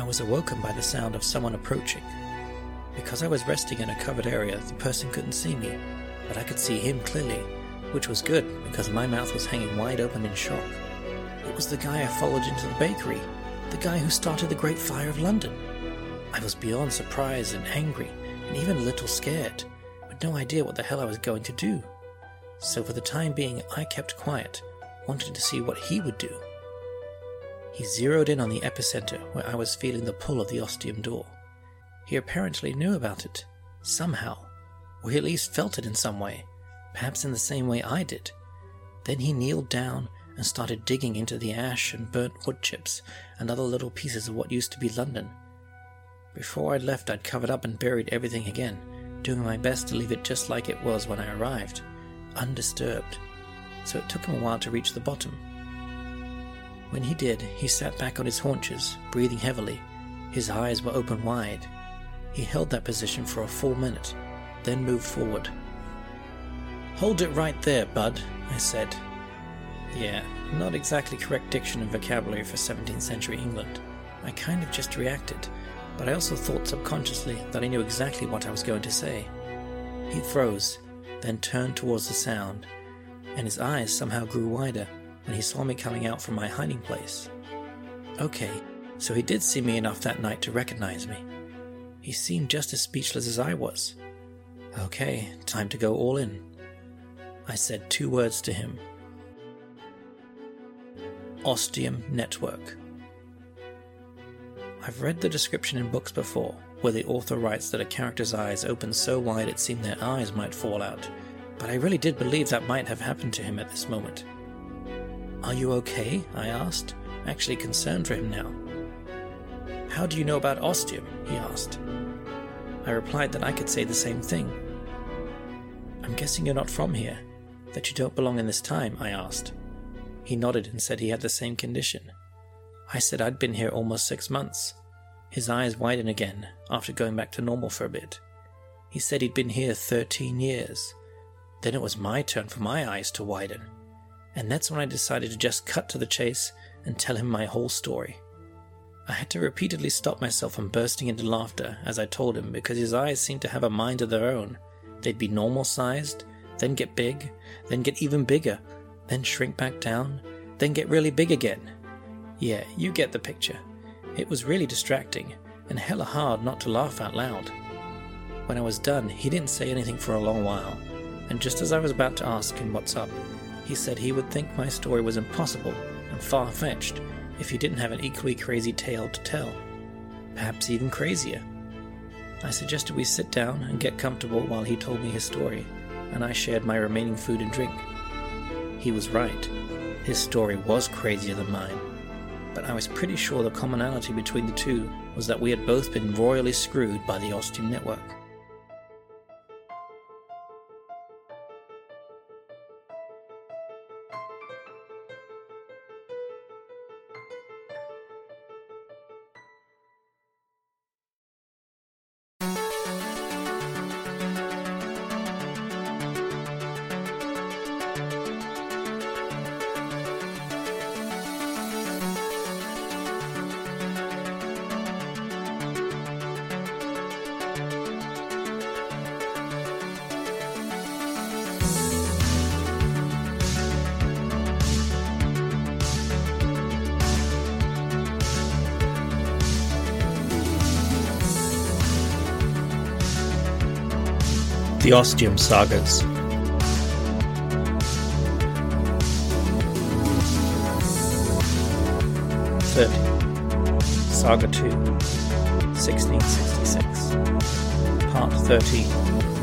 S2: I was awoken by the sound of someone approaching. Because I was resting in a covered area, the person couldn't see me, but I could see him clearly which was good because my mouth was hanging wide open in shock. It was the guy I followed into the bakery, the guy who started the Great Fire of London. I was beyond surprised and angry, and even a little scared, with no idea what the hell I was going to do. So for the time being, I kept quiet, wanting to see what he would do. He zeroed in on the epicenter where I was feeling the pull of the ostium door. He apparently knew about it, somehow, or he at least felt it in some way, perhaps in the same way I did. Then he kneeled down and started digging into the ash and burnt wood chips and other little pieces of what used to be London. Before I'd left, I'd covered up and buried everything again, doing my best to leave it just like it was when I arrived, undisturbed. So it took him a while to reach the bottom. When he did, he sat back on his haunches, breathing heavily. His eyes were open wide. He held that position for a full minute, then moved forward, Hold it right there, bud, I said. Yeah, not exactly correct diction and vocabulary for 17th century England. I kind of just reacted, but I also thought subconsciously that I knew exactly what I was going to say. He froze, then turned towards the sound, and his eyes somehow grew wider when he saw me coming out from my hiding place. Okay, so he did see me enough that night to recognize me. He seemed just as speechless as I was. Okay, time to go all in. I said two words to him Ostium Network. I've read the description in books before, where the author writes that a character's eyes open so wide it seemed their eyes might fall out, but I really did believe that might have happened to him at this moment. Are you okay? I asked, actually concerned for him now. How do you know about ostium? he asked. I replied that I could say the same thing. I'm guessing you're not from here, that you don't belong in this time, I asked. He nodded and said he had the same condition. I said I'd been here almost six months. His eyes widened again after going back to normal for a bit. He said he'd been here 13 years. Then it was my turn for my eyes to widen. And that's when I decided to just cut to the chase and tell him my whole story. I had to repeatedly stop myself from bursting into laughter as I told him because his eyes seemed to have a mind of their own. They'd be normal sized, then get big, then get even bigger, then shrink back down, then get really big again. Yeah, you get the picture. It was really distracting, and hella hard not to laugh out loud. When I was done, he didn't say anything for a long while, and just as I was about to ask him what's up, he said he would think my story was impossible and far fetched if he didn't have an equally crazy tale to tell. Perhaps even crazier. I suggested we sit down and get comfortable while he told me his story, and I shared my remaining food and drink. He was right. His story was crazier than mine, but I was pretty sure the commonality between the two was that we had both been royally screwed by the Ostium Network. The Ostium Sagas. Thirty. Saga 2. 1666. Part 13.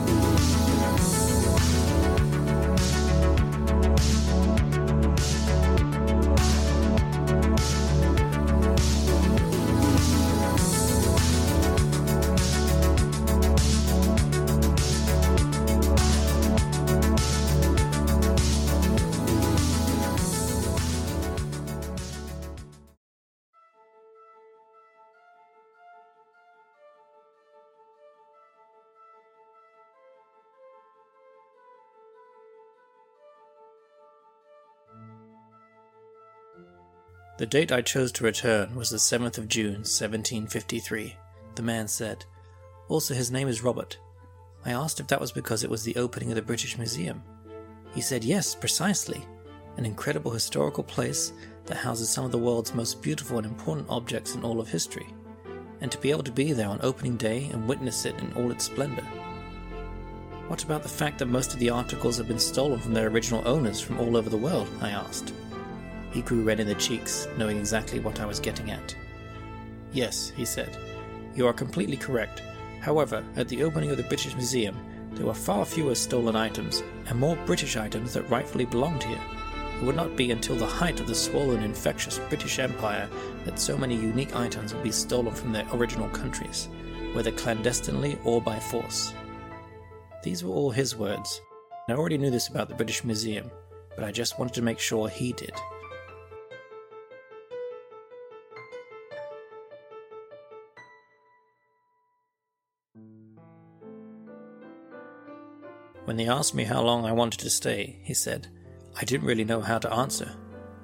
S2: The date I chose to return was the 7th of June, 1753, the man said. Also, his name is Robert. I asked if that was because it was the opening of the British Museum. He said yes, precisely. An incredible historical place that houses some of the world's most beautiful and important objects in all of history. And to be able to be there on opening day and witness it in all its splendor. What about the fact that most of the articles have been stolen from their original owners from all over the world? I asked. He grew red in the cheeks, knowing exactly what I was getting at. Yes, he said, you are completely correct. However, at the opening of the British Museum, there were far fewer stolen items, and more British items that rightfully belonged here. It would not be until the height of the swollen, infectious British Empire that so many unique items would be stolen from their original countries, whether clandestinely or by force. These were all his words. I already knew this about the British Museum, but I just wanted to make sure he did. When they asked me how long I wanted to stay, he said, I didn't really know how to answer.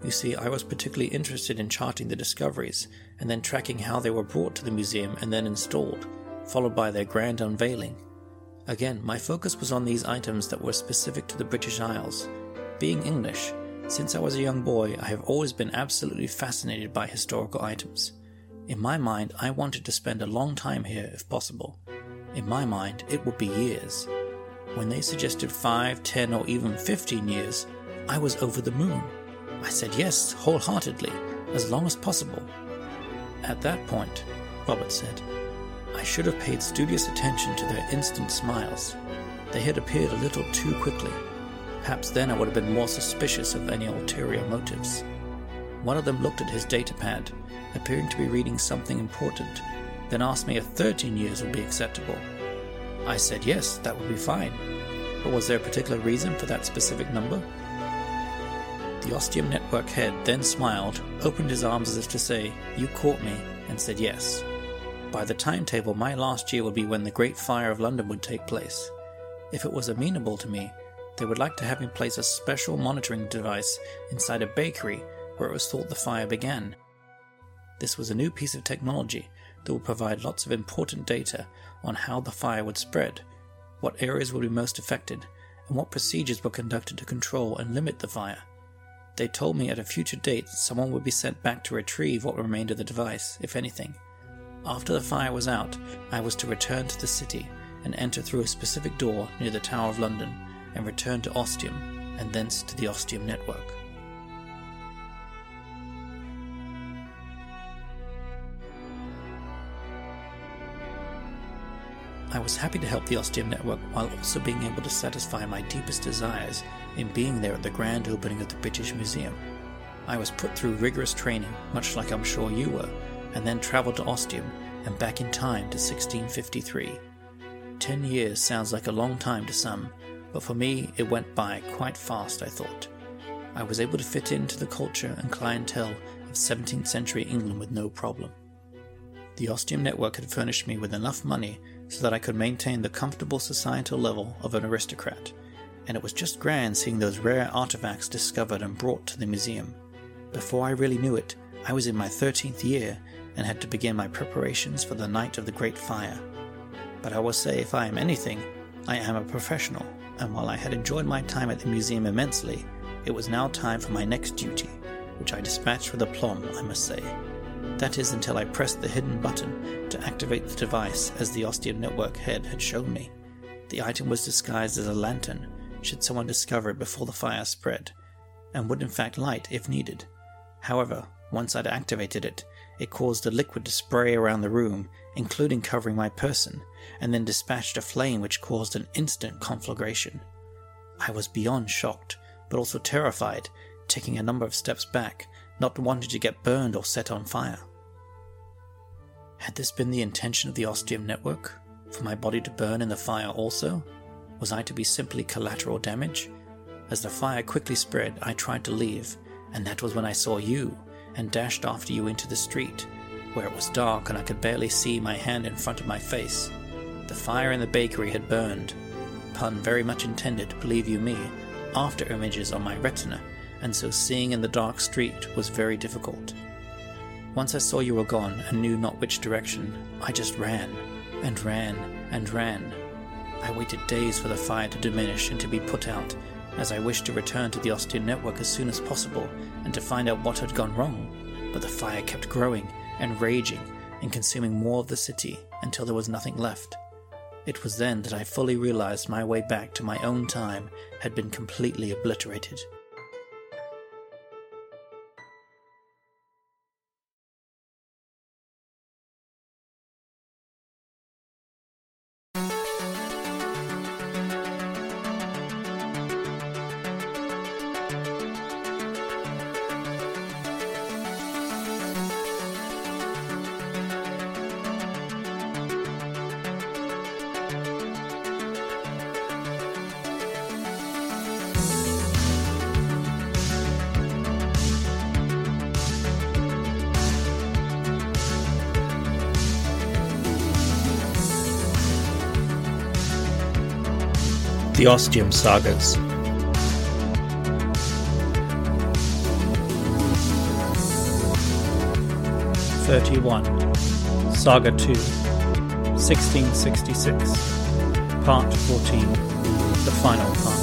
S2: You see, I was particularly interested in charting the discoveries and then tracking how they were brought to the museum and then installed, followed by their grand unveiling. Again, my focus was on these items that were specific to the British Isles. Being English, since I was a young boy, I have always been absolutely fascinated by historical items. In my mind, I wanted to spend a long time here if possible. In my mind, it would be years. When they suggested 5, 10, or even 15 years, I was over the moon. I said yes, wholeheartedly, as long as possible. At that point, Robert said, I should have paid studious attention to their instant smiles. They had appeared a little too quickly. Perhaps then I would have been more suspicious of any ulterior motives. One of them looked at his datapad, appearing to be reading something important, then asked me if 13 years would be acceptable. I said yes, that would be fine. But was there a particular reason for that specific number? The Ostium Network head then smiled, opened his arms as if to say, You caught me, and said yes. By the timetable, my last year would be when the Great Fire of London would take place. If it was amenable to me, they would like to have me place a special monitoring device inside a bakery where it was thought the fire began. This was a new piece of technology that would provide lots of important data on how the fire would spread, what areas would be most affected, and what procedures were conducted to control and limit the fire. They told me at a future date that someone would be sent back to retrieve what remained of the device, if anything. After the fire was out, I was to return to the city and enter through a specific door near the Tower of London and return to Ostium and thence to the Ostium network. I was happy to help the Ostium network while also being able to satisfy my deepest desires in being there at the grand opening of the British Museum. I was put through rigorous training, much like I'm sure you were, and then travelled to Ostium and back in time to 1653. Ten years sounds like a long time to some, but for me it went by quite fast, I thought. I was able to fit into the culture and clientele of 17th century England with no problem. The Ostium network had furnished me with enough money so that I could maintain the comfortable societal level of an aristocrat, and it was just grand seeing those rare artifacts discovered and brought to the museum. Before I really knew it, I was in my 13th year and had to begin my preparations for the night of the Great Fire. But I will say, if I am anything, I am a professional, and while I had enjoyed my time at the museum immensely, it was now time for my next duty, which I dispatched with aplomb, I must say. That is until I pressed the hidden button to activate the device as the Ostium Network head had shown me. The item was disguised as a lantern, should someone discover it before the fire spread, and would in fact light if needed. However, once I'd activated it, it caused a liquid to spray around the room, including covering my person, and then dispatched a flame which caused an instant conflagration. I was beyond shocked, but also terrified, taking a number of steps back, not wanting to get burned or set on fire. Had this been the intention of the Ostium network? For my body to burn in the fire also? Was I to be simply collateral damage? As the fire quickly spread, I tried to leave, and that was when I saw you and dashed after you into the street, where it was dark and I could barely see my hand in front of my face. The fire in the bakery had burned. Pun very much intended, believe you me, after images on my retina, and so seeing in the dark street was very difficult. Once I saw you were gone and knew not which direction, I just ran, and ran, and ran. I waited days for the fire to diminish and to be put out, as I wished to return to the Ostium network as soon as possible and to find out what had gone wrong. But the fire kept growing and raging and consuming more of the city until there was nothing left. It was then that I fully realized my way back to my own time had been completely obliterated. Ostium Sagas. Thirty-one, Saga Two, 1666, Part Fourteen, the final part.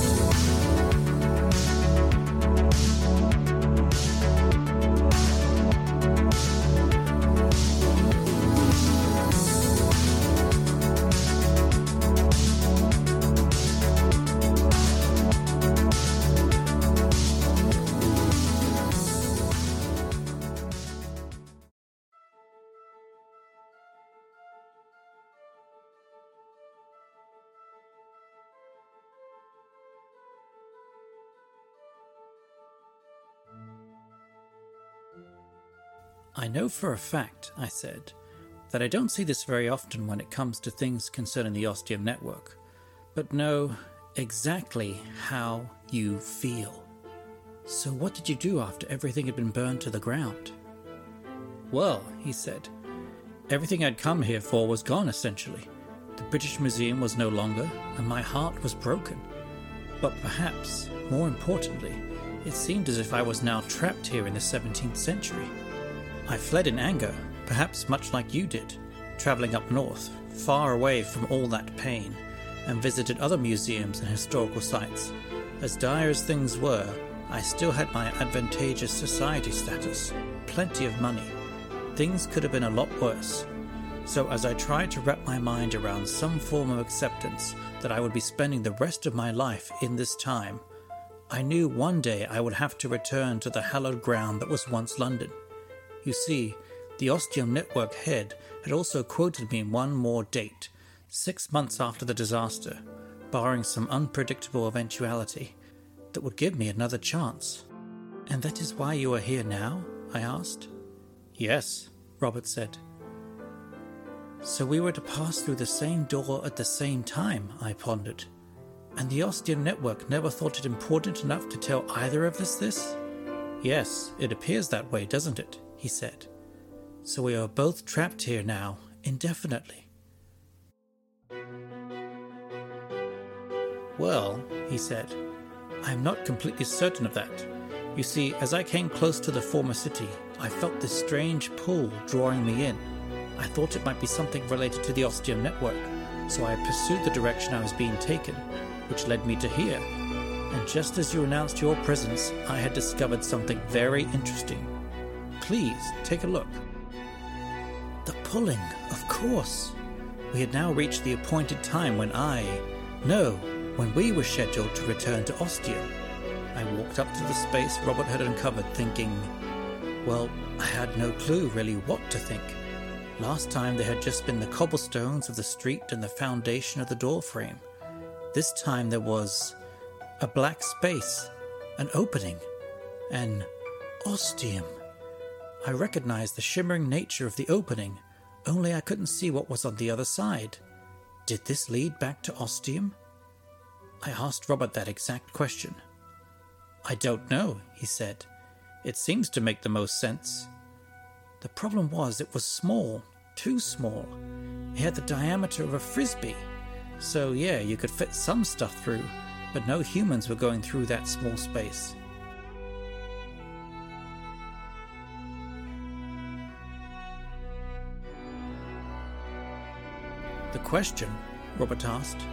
S2: I know for a fact, I said, that I don't see this very often when it comes to things concerning the Ostium network, but know exactly how you feel. So, what did you do after everything had been burned to the ground? Well, he said, everything I'd come here for was gone essentially. The British Museum was no longer, and my heart was broken. But perhaps, more importantly, it seemed as if I was now trapped here in the 17th century. I fled in anger, perhaps much like you did, travelling up north, far away from all that pain, and visited other museums and historical sites. As dire as things were, I still had my advantageous society status, plenty of money. Things could have been a lot worse. So, as I tried to wrap my mind around some form of acceptance that I would be spending the rest of my life in this time, I knew one day I would have to return to the hallowed ground that was once London. You see, the Ostium Network head had also quoted me one more date, six months after the disaster, barring some unpredictable eventuality that would give me another chance. And that is why you are here now? I asked. Yes, Robert said. So we were to pass through the same door at the same time, I pondered. And the Ostium Network never thought it important enough to tell either of us this? Yes, it appears that way, doesn't it? He said. So we are both trapped here now, indefinitely. Well, he said, I am not completely certain of that. You see, as I came close to the former city, I felt this strange pull drawing me in. I thought it might be something related to the Ostium network, so I pursued the direction I was being taken, which led me to here. And just as you announced your presence, I had discovered something very interesting. Please, take a look. The pulling, of course. We had now reached the appointed time when I, no, when we were scheduled to return to Ostium. I walked up to the space Robert had uncovered, thinking, well, I had no clue really what to think. Last time there had just been the cobblestones of the street and the foundation of the door frame. This time there was a black space, an opening, an ostium. I recognized the shimmering nature of the opening, only I couldn't see what was on the other side. Did this lead back to Ostium? I asked Robert that exact question. I don't know, he said. It seems to make the most sense. The problem was it was small, too small. It had the diameter of a frisbee. So, yeah, you could fit some stuff through, but no humans were going through that small space. The question, Robert asked,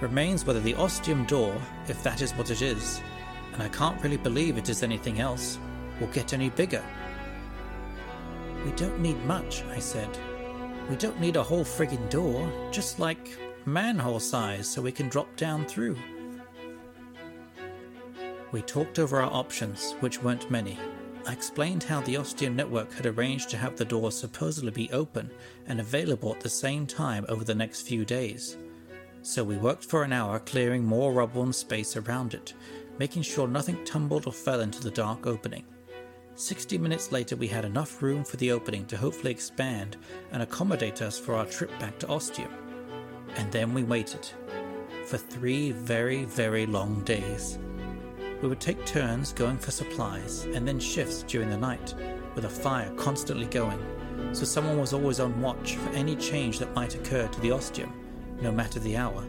S2: remains whether the ostium door, if that is what it is, and I can't really believe it is anything else, will get any bigger. We don't need much, I said. We don't need a whole friggin' door, just like manhole size so we can drop down through. We talked over our options, which weren't many. I explained how the Ostium network had arranged to have the door supposedly be open and available at the same time over the next few days. So we worked for an hour clearing more rubble and space around it, making sure nothing tumbled or fell into the dark opening. 60 minutes later, we had enough room for the opening to hopefully expand and accommodate us for our trip back to Ostium. And then we waited. For three very, very long days. We would take turns going for supplies and then shifts during the night, with a fire constantly going, so someone was always on watch for any change that might occur to the ostium, no matter the hour,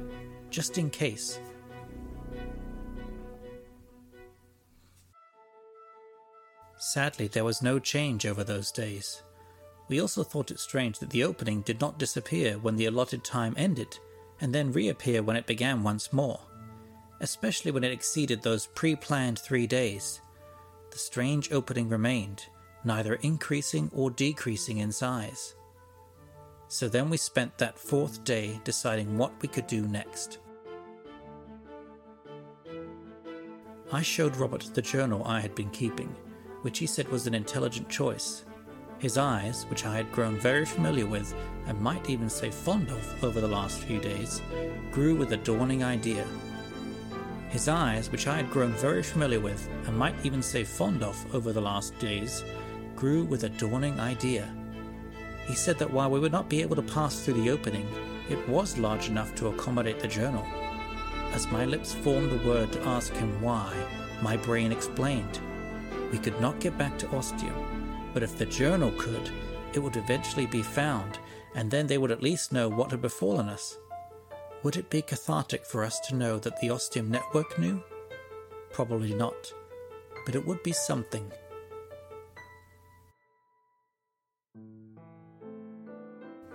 S2: just in case. Sadly, there was no change over those days. We also thought it strange that the opening did not disappear when the allotted time ended, and then reappear when it began once more especially when it exceeded those pre planned three days. The strange opening remained, neither increasing or decreasing in size. So then we spent that fourth day deciding what we could do next. I showed Robert the journal I had been keeping, which he said was an intelligent choice. His eyes, which I had grown very familiar with and might even say fond of over the last few days, grew with a dawning idea. His eyes, which I had grown very familiar with and might even say fond of over the last days, grew with a dawning idea. He said that while we would not be able to pass through the opening, it was large enough to accommodate the journal. As my lips formed the word to ask him why, my brain explained. We could not get back to Ostium, but if the journal could, it would eventually be found, and then they would at least know what had befallen us. Would it be cathartic for us to know that the Ostium network knew? Probably not, but it would be something.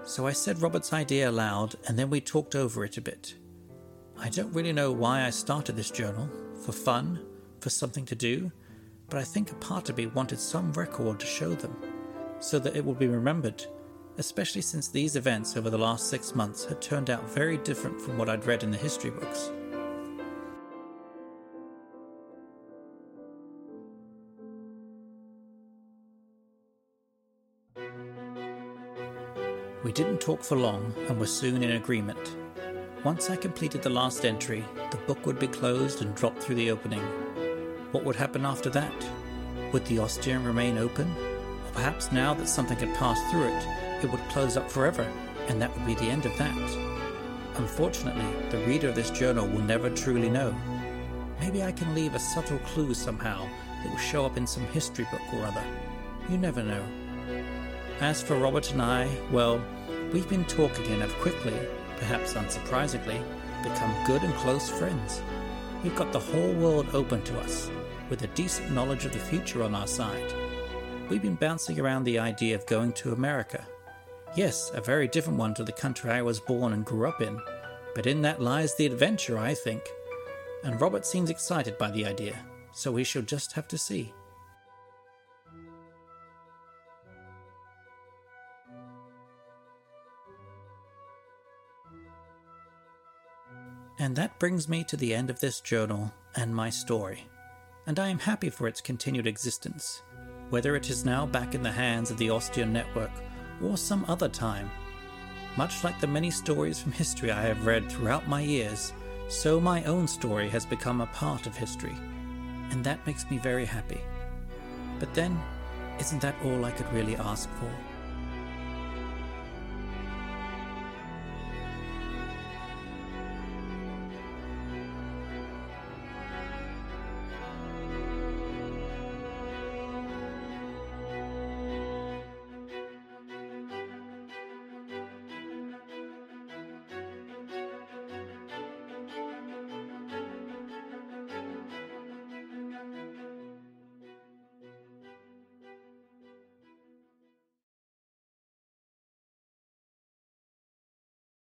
S2: So I said Robert's idea aloud, and then we talked over it a bit. I don't really know why I started this journal for fun, for something to do, but I think a part of me wanted some record to show them, so that it would be remembered, especially since these events over the last six months had turned out very different from what I'd read in the history books. We didn't talk for long and were soon in agreement. Once I completed the last entry, the book would be closed and dropped through the opening. What would happen after that? Would the Ostium remain open? Or perhaps now that something had passed through it, it would close up forever, and that would be the end of that. Unfortunately, the reader of this journal will never truly know. Maybe I can leave a subtle clue somehow that will show up in some history book or other. You never know. As for Robert and I, well, we've been talking and have quickly, perhaps unsurprisingly, become good and close friends. We've got the whole world open to us, with a decent knowledge of the future on our side. We've been bouncing around the idea of going to America. Yes, a very different one to the country I was born and grew up in, but in that lies the adventure, I think. And Robert seems excited by the idea, so we shall just have to see. And that brings me to the end of this journal and my story. And I am happy for its continued existence, whether it is now back in the hands of the Ostium Network or some other time. Much like the many stories from history I have read throughout my years, so my own story has become a part of history, and that makes me very happy. But then, isn't that all I could really ask for?